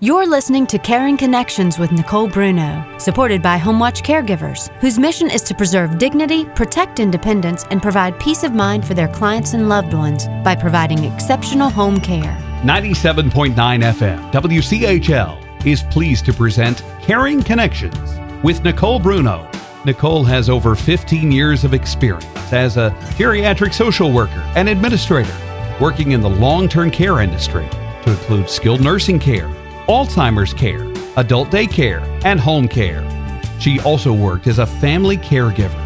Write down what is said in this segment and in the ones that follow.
You're listening to Caring Connections with Nicole Bruno, supported by HomeWatch Caregivers, whose mission is to preserve dignity, protect independence, and provide peace of mind for their clients and loved ones by providing exceptional home care. 97.9 FM WCHL is pleased to present Caring Connections with Nicole Bruno. Nicole has over 15 years of experience as a geriatric social worker and administrator, working in the long term care industry to include skilled nursing care Alzheimer's care, adult daycare, and home care. She also worked as a family caregiver.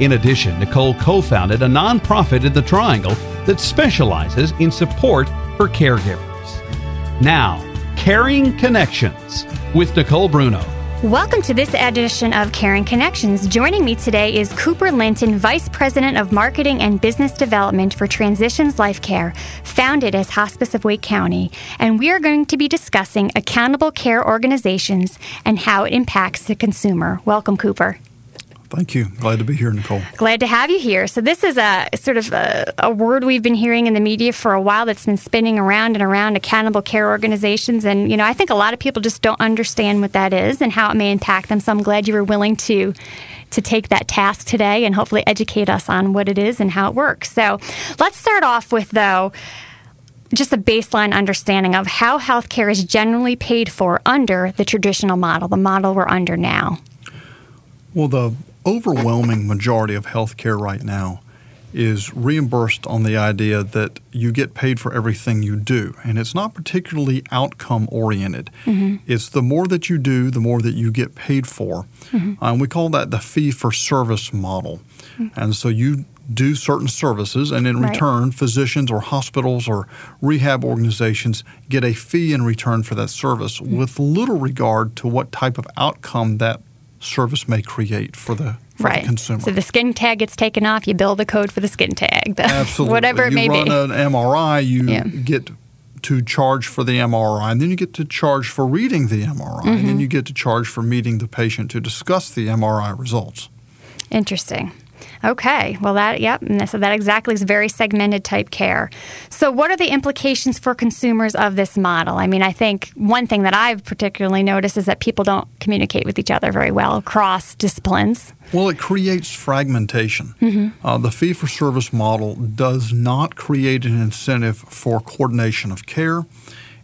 In addition, Nicole co founded a nonprofit in the Triangle that specializes in support for caregivers. Now, Caring Connections with Nicole Bruno. Welcome to this edition of Caring Connections. Joining me today is Cooper Linton, Vice President of Marketing and Business Development for Transitions Life Care, founded as Hospice of Wake County. And we are going to be discussing accountable care organizations and how it impacts the consumer. Welcome, Cooper. Thank you. Glad to be here, Nicole. Glad to have you here. So, this is a sort of a, a, word we've been hearing in the media for a while that's been spinning around and around accountable care organizations. And, you know, I think a lot of people just don't understand what that is and how it may impact them. So, I'm glad you were willing to to take that task today and hopefully educate us on what it is and how it works. So, let's start off with, though, just a baseline understanding of how healthcare is generally paid for under the traditional model, the model we're under now. Well, the overwhelming majority of healthcare right now is reimbursed on the idea that you get paid for everything you do. And it's not particularly outcome oriented. Mm-hmm. It's the more that you do, the more that you get paid for. Mm-hmm. Um, we call that the fee for service model. Mm-hmm. And so you do certain services, and in right. return, physicians or hospitals or rehab organizations get a fee in return for that service mm-hmm. with little regard to what type of outcome that service may create for the for right. the consumer. So the skin tag gets taken off, you build the code for the skin tag, the, Absolutely. whatever it you may be. You run an MRI, you yeah. get to charge for the MRI, and then you get to charge for reading the MRI, mm-hmm. and then mm-hmm. you get to charge for meeting the patient to discuss the MRI results. Interesting. Okay, well that yep, so that exactly is very segmented type care. So what are the implications for consumers of this model? I mean, I think one thing that I've particularly noticed is that people don't communicate with each other very well across disciplines. Well, it creates fragmentation. Mm-hmm. Uh, the fee for service model does not create an incentive for coordination of care.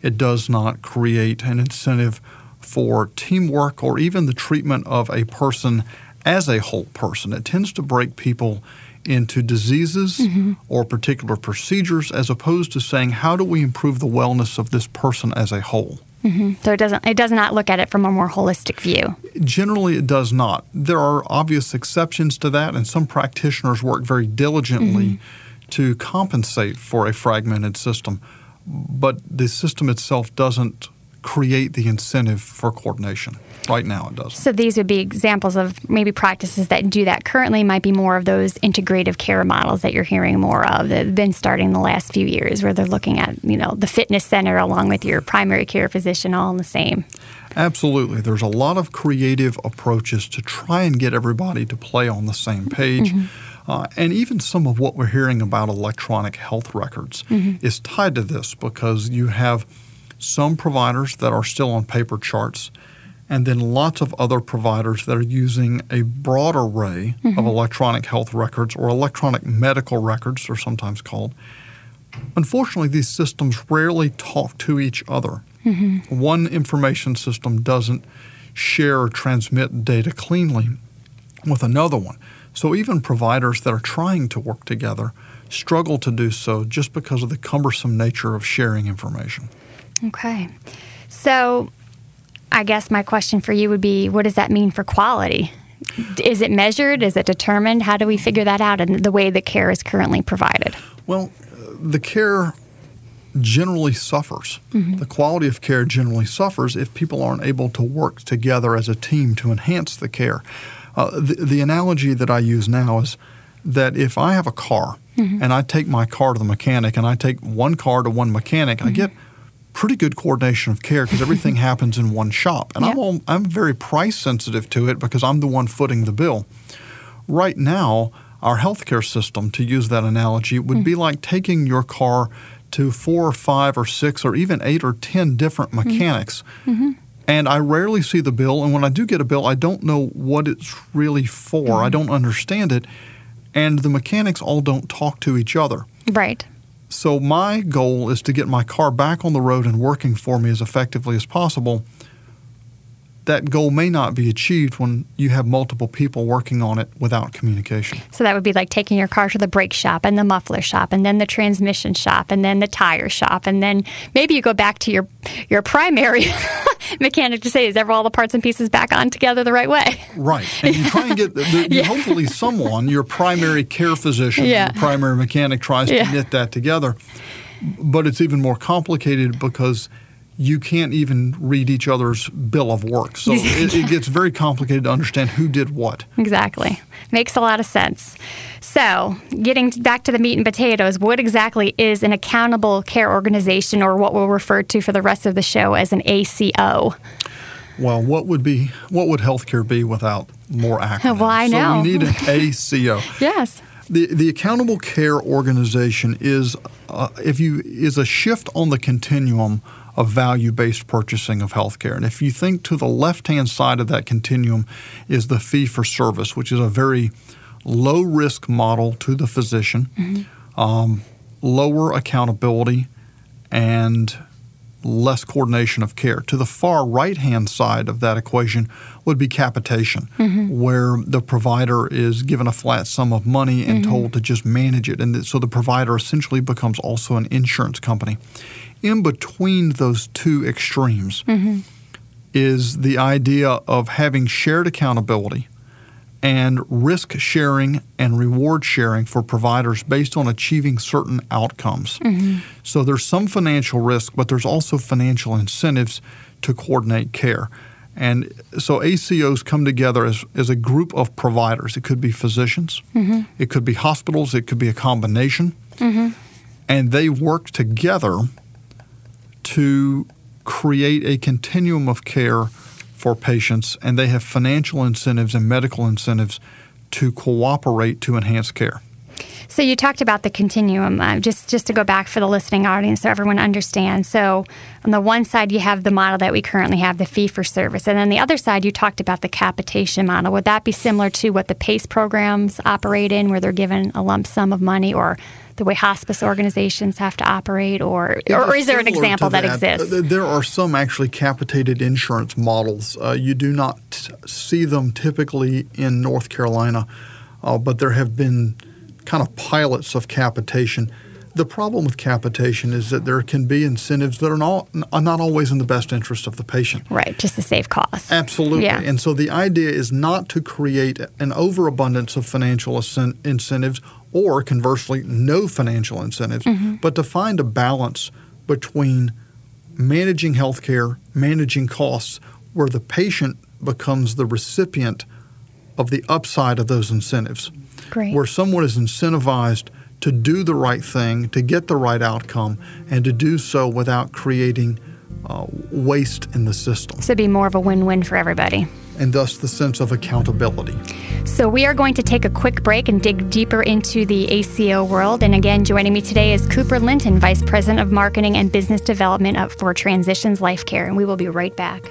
It does not create an incentive for teamwork or even the treatment of a person as a whole person. It tends to break people into diseases mm-hmm. or particular procedures as opposed to saying how do we improve the wellness of this person as a whole. Mm-hmm. So it doesn't it does not look at it from a more holistic view. Generally, it does not. There are obvious exceptions to that, and some practitioners work very diligently mm-hmm. to compensate for a fragmented system. But the system itself doesn't create the incentive for coordination. Right now, it does. So these would be examples of maybe practices that do that currently. Might be more of those integrative care models that you're hearing more of that have been starting the last few years, where they're looking at you know the fitness center along with your primary care physician all in the same. Absolutely. There's a lot of creative approaches to try and get everybody to play on the same page. Mm-hmm. Uh, and even some of what we're hearing about electronic health records mm-hmm. is tied to this because you have some providers that are still on paper charts, and then lots of other providers that are using a broad array mm-hmm. of electronic health records or electronic medical records, they're sometimes called. Unfortunately, these systems rarely talk to each other. Mm-hmm. One information system doesn't share or transmit data cleanly with another one. So even providers that are trying to work together struggle to do so just because of the cumbersome nature of sharing information. Okay. So I guess my question for you would be what does that mean for quality? Is it measured? Is it determined? How do we figure that out in the way the care is currently provided? Well, the care generally suffers. Mm-hmm. The quality of care generally suffers if people aren't able to work together as a team to enhance the care. Uh, the, the, analogy that I use now is that if I have a car mm-hmm. and I take my car to the mechanic and I take one car to one mechanic, mm-hmm. I get pretty good coordination of care because everything happens in one shop. And I'm, all, I'm very price sensitive to it because I'm the one footing the bill. Right now, our healthcare system, to use that analogy, would mm. be like taking your car to four or five or six or even eight or ten different mechanics. Mm-hmm. And I rarely see the bill. And when I do get a bill, I don't know what it's really for. Mm-hmm. I don't understand it. And the mechanics all don't talk to each other. Right. So my goal is to get my car back on the road and working for me as effectively as possible that goal may not be achieved when you have multiple people working on it without communication. So that would be like taking your car to the brake shop and the muffler shop and then the transmission shop and then the tire shop and then maybe you go back to your your primary mechanic to say is ever all the parts and pieces back on together the right way. Right. And you try and get the, the, yeah. hopefully someone, your primary care physician, yeah. your primary mechanic tries yeah. to knit that together. But it's even more complicated because you can't even read each other's bill of work. So it, it, gets very complicated to understand who did what. Exactly. Makes a lot of sense. So, getting back to the meat and potatoes, what exactly is an accountable care organization or what we'll refer to for the rest of the show as an ACO? Well, what would be what would healthcare be without more acronyms? Well, I know. So we need an ACO. yes. The, the accountable care organization is uh, if you is a shift on the continuum of value based purchasing of healthcare. And if you think to the left hand side of that continuum is the fee for service, which is a very low risk model to the physician, mm-hmm. um, lower accountability, and less coordination of care. To the far right hand side of that equation would be capitation, mm-hmm. where the provider is given a flat sum of money and mm-hmm. told to just manage it. And so the provider essentially becomes also an insurance company in between those two extremes mm-hmm. is the idea of having shared accountability and risk sharing and reward sharing for providers based on achieving certain outcomes. Mm-hmm. So there's some financial risk, but there's also financial incentives to coordinate care. And so ACOs come together as, as a group of providers. It could be physicians, mm-hmm. it could be hospitals, it could be a combination. Mm-hmm. And they work together to create a continuum of care for patients, and they have financial incentives and medical incentives to cooperate to enhance care. So you talked about the continuum. Uh, just just to go back for the listening audience, so everyone understands. So on the one side, you have the model that we currently have, the fee for service, and then the other side, you talked about the capitation model. Would that be similar to what the PACE programs operate in, where they're given a lump sum of money, or the way hospice organizations have to operate, or or is there an example that. that. exists? There are some actually capitated insurance models. Uh, you do not see them typically in North Carolina, uh, but there have been kind of pilots of capitation. The problem with capitation is that there can be incentives that are not, are not always in the best interest of the patient. Right, just to save costs. Absolutely. Yeah. And so the idea is not to create an overabundance of financial incentives or conversely, no financial incentives, mm-hmm. but to find a balance between managing healthcare, managing costs, where the patient becomes the recipient of the upside of those incentives. Great. Where someone is incentivized to do the right thing, to get the right outcome, and to do so without creating uh, waste in the system. So, be more of a win win for everybody and thus the sense of accountability. So, we are going to take a quick break and dig deeper into the ACO world. And again, joining me today is Cooper Linton, Vice President of Marketing and Business Development for Transitions Life Care. And we will be right back.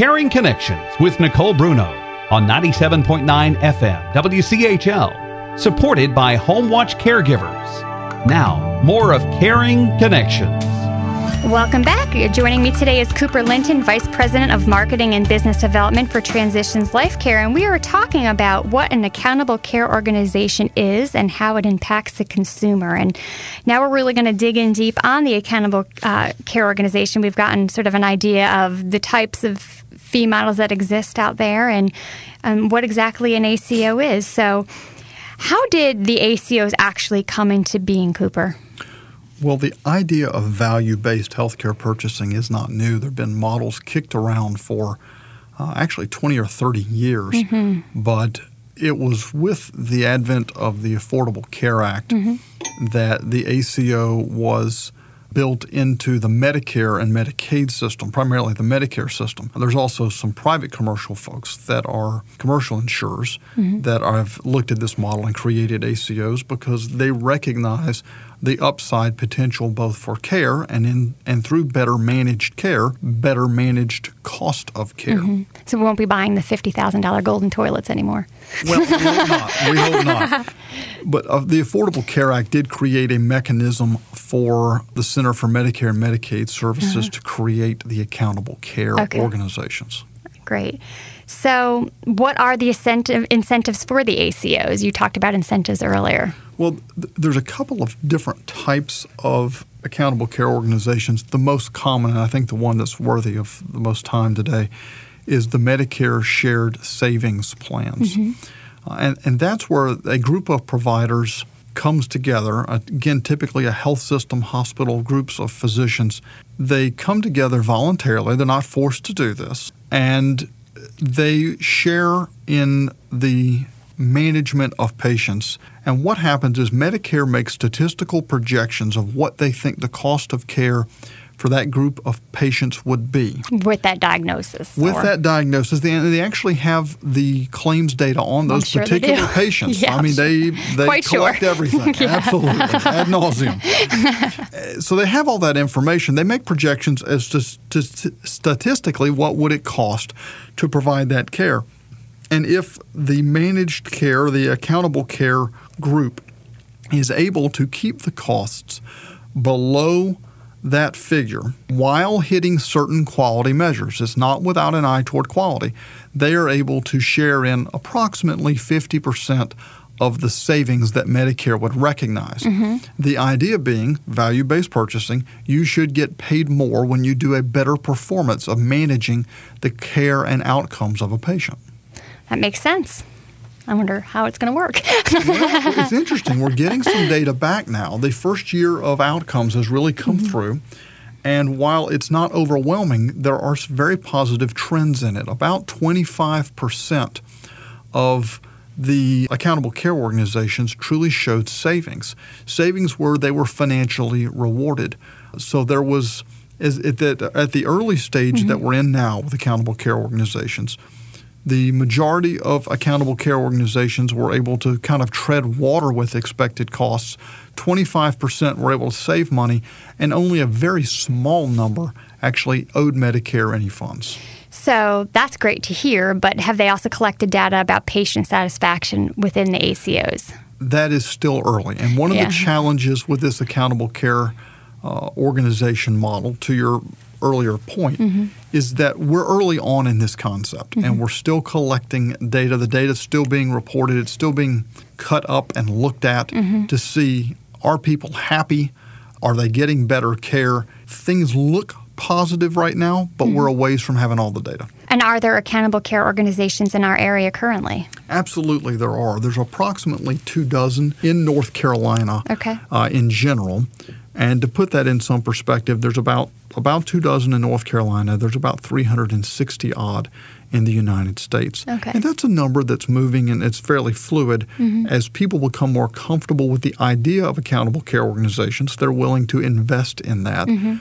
Caring Connections with Nicole Bruno on 97.9 FM WCHL, supported by HomeWatch Caregivers. Now, more of Caring Connections. Welcome back. Joining me today is Cooper Linton, Vice President of Marketing and Business Development for Transitions Life Care, and we are talking about what an accountable care organization is and how it impacts the consumer. And now we're really going to dig in deep on the accountable uh, care organization. We've gotten sort of an idea of the types of fee models that exist out there and um, what exactly an ACO is. So, how did the ACOs actually come into being, Cooper? Well, the idea of value based healthcare purchasing is not new. There have been models kicked around for uh, actually 20 or 30 years, mm-hmm. but it was with the advent of the Affordable Care Act mm-hmm. that the ACO was built into the Medicare and Medicaid system, primarily the Medicare system. There's also some private commercial folks that are commercial insurers mm-hmm. that have looked at this model and created ACOs because they recognize the upside potential both for care and in and through better managed care, better managed cost of care. Mm-hmm. So we won't be buying the fifty thousand dollar golden toilets anymore. Well, we hope not. We hope not. But uh, the Affordable Care Act did create a mechanism for the Center for Medicare and Medicaid Services uh-huh. to create the accountable care okay. organizations. Great. So, what are the incentive, incentives for the ACOs? You talked about incentives earlier. Well, th- there's a couple of different types of accountable care organizations. The most common, and I think the one that's worthy of the most time today, is the Medicare Shared Savings Plans. Mm-hmm. And, and that's where a group of providers comes together, again, typically a health system, hospital, groups of physicians. They come together voluntarily, they're not forced to do this, and they share in the management of patients. And what happens is Medicare makes statistical projections of what they think the cost of care for that group of patients would be. With that diagnosis. With or? that diagnosis. They, they actually have the claims data on those sure particular patients. yeah, I mean, they, they Quite collect sure. everything. yeah. Absolutely. Ad nauseum. so they have all that information. They make projections as to, to statistically what would it cost to provide that care. And if the managed care, the accountable care group, is able to keep the costs below that figure while hitting certain quality measures. It's not without an eye toward quality. They are able to share in approximately 50% of the savings that Medicare would recognize. Mm-hmm. The idea being value based purchasing, you should get paid more when you do a better performance of managing the care and outcomes of a patient. That makes sense. I wonder how it's going to work. well, it's interesting. We're getting some data back now. The first year of outcomes has really come mm-hmm. through. And while it's not overwhelming, there are very positive trends in it. About 25% of the accountable care organizations truly showed savings, savings where they were financially rewarded. So there was, at the early stage mm-hmm. that we're in now with accountable care organizations, the majority of accountable care organizations were able to kind of tread water with expected costs. 25% were able to save money, and only a very small number actually owed Medicare any funds. So that's great to hear, but have they also collected data about patient satisfaction within the ACOs? That is still early. And one of yeah. the challenges with this accountable care uh, organization model, to your earlier point, mm-hmm. is that we're early on in this concept mm-hmm. and we're still collecting data. The data is still being reported, it's still being cut up and looked at mm-hmm. to see are people happy? Are they getting better care? Things look positive right now, but we're a ways from having all the data. And are there accountable care organizations in our area currently? Absolutely, there are. There's approximately two dozen in North Carolina okay. uh, in general. And to put that in some perspective, there's about about two dozen in North Carolina. There's about 360 odd in the United States. Okay. And that's a number that's moving and it's fairly fluid. Mm-hmm. As people become more comfortable with the idea of accountable care organizations, they're willing to invest in that. Mm-hmm.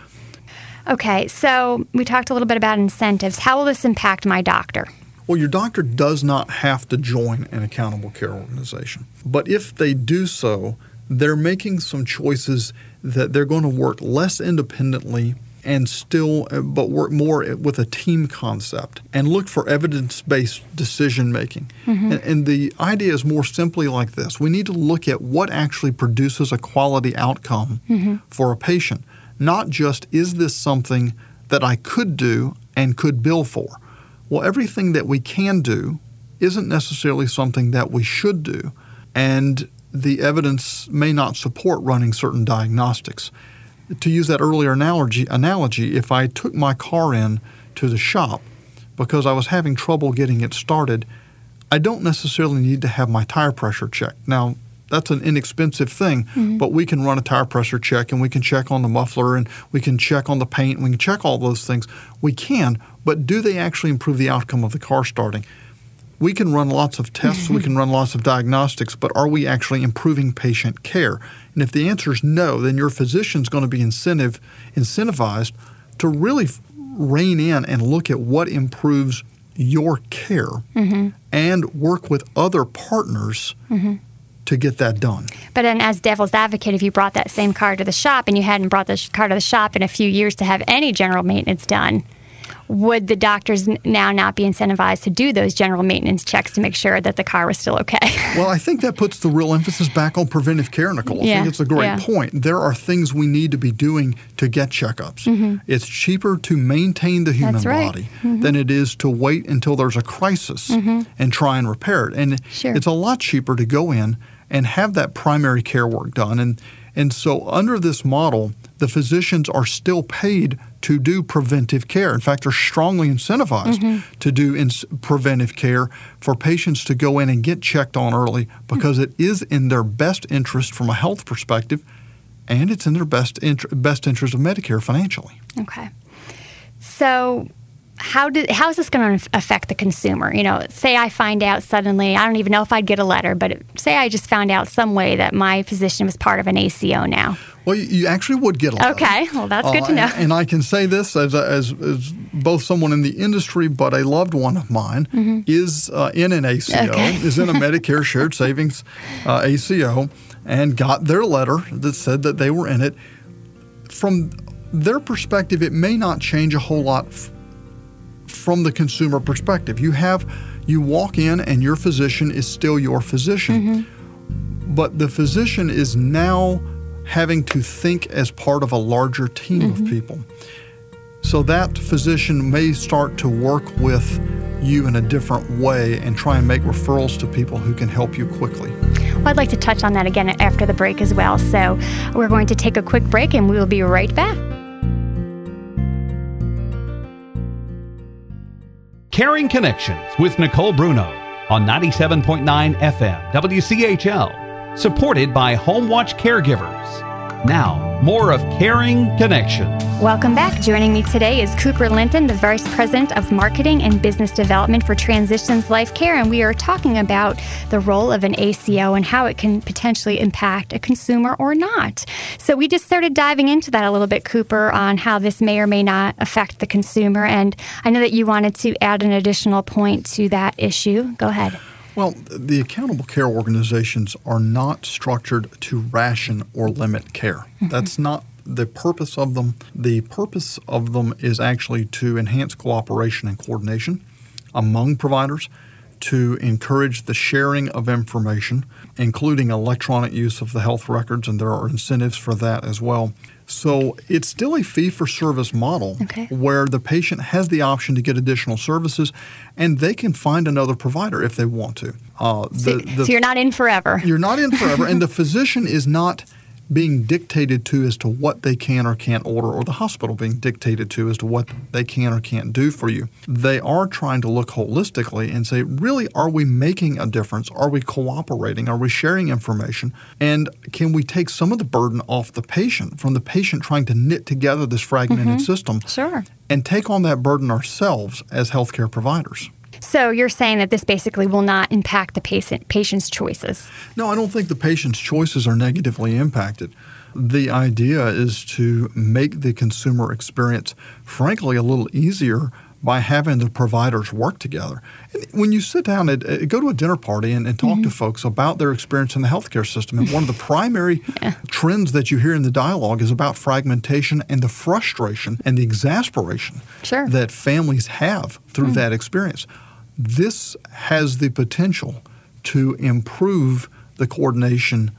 Okay, so we talked a little bit about incentives. How will this impact my doctor? Well, your doctor does not have to join an accountable care organization. But if they do so, they're making some choices that they're going to work less independently and still but work more with a team concept and look for evidence-based decision making mm-hmm. and, and, the idea is more simply like this we need to look at what actually produces a quality outcome mm-hmm. for a patient not just is this something that i could do and could bill for well everything that we can do isn't necessarily something that we should do and the evidence may not support running certain diagnostics. To use that earlier analogy, analogy, if I took my car in to the shop because I was having trouble getting it started, I don't necessarily need to have my tire pressure checked. Now, that's an inexpensive thing, mm-hmm. but we can run a tire pressure check and we can check on the muffler and we can check on the paint and we can check all those things. We can, but do they actually improve the outcome of the car starting? We can run lots of tests, we can run lots of diagnostics, but are we actually improving patient care? And if the answer is no, then your physician's going to be incentive incentivized to really rein in and look at what improves your care mm-hmm. and work with other partners mm-hmm. to get that done. But then, as devil's advocate, if you brought that same car to the shop and you hadn't brought the car to the shop in a few years to have any general maintenance done, would the doctors now not be incentivized to do those general maintenance checks to make sure that the car was still okay? well, I think that puts the real emphasis back on preventive care, Nicole. I yeah. think it's a great yeah. point. There are things we need to be doing to get checkups. Mm-hmm. It's cheaper to maintain the human right. body mm-hmm. than it is to wait until there's a crisis mm-hmm. and try and repair it. And sure. it's a lot cheaper to go in and have that primary care work done. And and so under this model, the physicians are still paid to do preventive care. In fact, they're strongly incentivized mm-hmm. to do preventive care for patients to go in and get checked on early because mm-hmm. it is in their best interest from a health perspective and it's in their best int- best interest of Medicare financially. Okay. So how did how is this going to affect the consumer? You know, say I find out suddenly, I don't even know if I'd get a letter, but say I just found out some way that my physician was part of an ACO now. Well, you actually would get a letter. Okay, well, that's good to uh, know. And, I can say this as, as, as both someone in the industry, but a loved one of mine mm-hmm. is uh, in an ACO, okay. is in a Medicare Shared Savings uh, ACO, and got their letter that said that they were in it. From their perspective, it may not change a whole lot f- from the consumer perspective. You have you walk in and your physician is still your physician. Mm-hmm. But the physician is now having to think as part of a larger team mm-hmm. of people. So that physician may start to work with you in a different way and try and make referrals to people who can help you quickly. Well, I'd like to touch on that again after the break as well. So we're going to take a quick break and we will be right back. Caring Connections with Nicole Bruno on 97.9 FM WCHL supported by HomeWatch Caregivers. Now, more of Caring Connections. Welcome back. Joining me today is Cooper Linton, the Vice President of Marketing and Business Development for Transitions Life Care, and we are talking about the role of an ACO and how it can potentially impact a consumer or not. So we just started diving into that a little bit, Cooper, on how this may or may not affect the consumer. And I know that you wanted to add an additional point to that issue. Go ahead. Well, the accountable care organizations are not structured to ration or limit care. Mm-hmm. That's not the purpose of them. The purpose of them is actually to enhance cooperation and coordination among providers, to encourage the sharing of information, including electronic use of the health records, and there are incentives for that as well. So it's still a fee for service model okay. where the patient has the option to get additional services and they can find another provider if they want to. Uh, the, so, the, so you're not in forever. You're not in forever, and the physician is not being dictated to as to what they can or can't order, or the hospital being dictated to as to what they can or can't do for you. They are trying to look holistically and say, really, are we making a difference? Are we cooperating? Are we sharing information? And can we take some of the burden off the patient from the patient trying to knit together this fragmented mm-hmm. system? Sure. And take on that burden ourselves as healthcare providers. So you're saying that this basically will not impact the patient patient's choices? No, I don't think the patient's choices are negatively impacted. The idea is to make the consumer experience, frankly, a little easier by having the providers work together. And when you sit down and uh, go to a dinner party and, and talk mm-hmm. to folks about their experience in the healthcare system, and one of the primary yeah. trends that you hear in the dialogue is about fragmentation and the frustration and the exasperation sure. that families have through mm. that experience. This has the potential to improve the coordination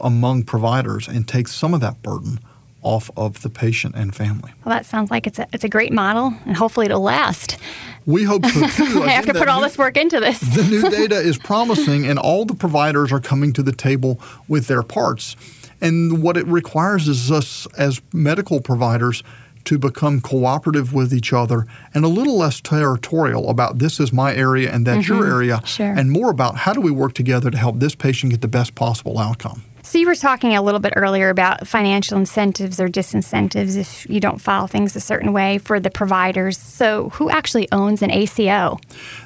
among providers and take some of that burden off of the patient and family. Well, that sounds like it's a, it's a great model, and hopefully it'll last. We hope so too. I have to put all new, this work into this. the new data is promising, and all the providers are coming to the table with their parts. And what it requires is us as medical providers to become cooperative with each other and a little less territorial about this is my area and that's mm-hmm. your area, sure. and more about how do we work together to help this patient get the best possible outcome. So you were talking a little bit earlier about financial incentives or disincentives if you don't file things a certain way for the providers. So who actually owns an ACO?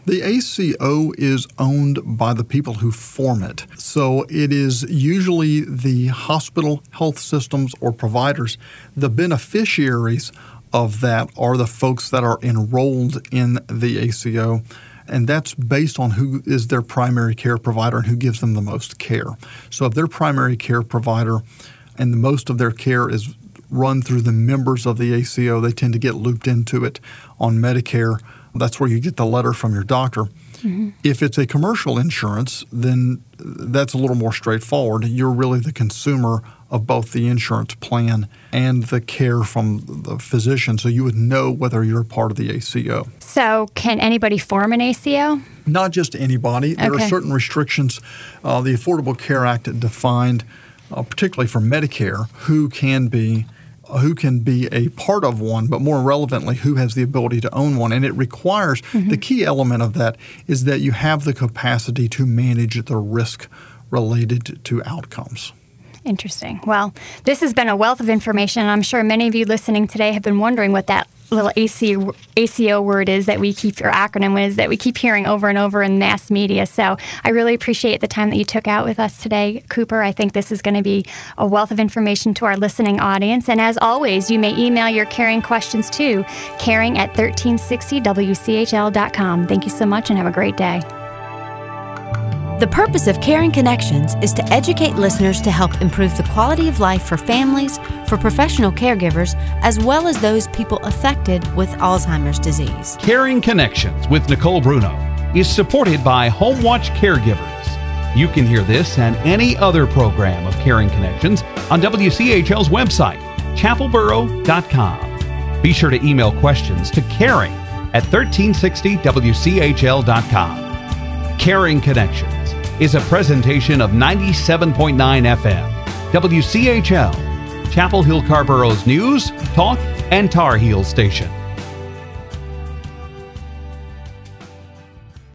The ACO is owned by the people who form it. So it is usually the hospital, health systems, or providers. The beneficiaries of that are the folks that are enrolled in the ACO and that's based on who is their primary care provider and who gives them the most care. So if their primary care provider and the most of their care is run through the members of the ACO, they tend to get looped into it on Medicare. That's where you get the letter from your doctor. Mm-hmm. If it's a commercial insurance, then that's a little more straightforward. You're really the consumer of both the insurance plan and the care from the physician, so you would know whether you're part of the ACO. So, can anybody form an ACO? Not just anybody. There are certain restrictions. Uh, the Affordable Care Act defined, uh, particularly for Medicare, who can be who can be a part of one, but more relevantly, who has the ability to own one. And it requires mm-hmm. the key element of that is that you have the capacity to manage the risk related to outcomes. Interesting. Well, this has been a wealth of information. And I'm sure many of you listening today have been wondering what that little ACO, ACO word is that we keep, or acronym is that we keep hearing over and over in mass media. So I really appreciate the time that you took out with us today, Cooper. I think this is going to be a wealth of information to our listening audience. And as always, you may email your caring questions to caring at 1360wchl.com. Thank you so much and have a great day. The purpose of Caring Connections is to educate listeners to help improve the quality of life for families, for professional caregivers, as well as those people affected with Alzheimer's disease. Caring Connections with Nicole Bruno is supported by HomeWatch Caregivers. You can hear this and any other program of Caring Connections on WCHL's website, chapelboro.com. Be sure to email questions to caring at 1360wchl.com. Caring Connections is a presentation of 97.9 FM, WCHL, Chapel Hill Carrboro's news, talk, and Tar Heel station.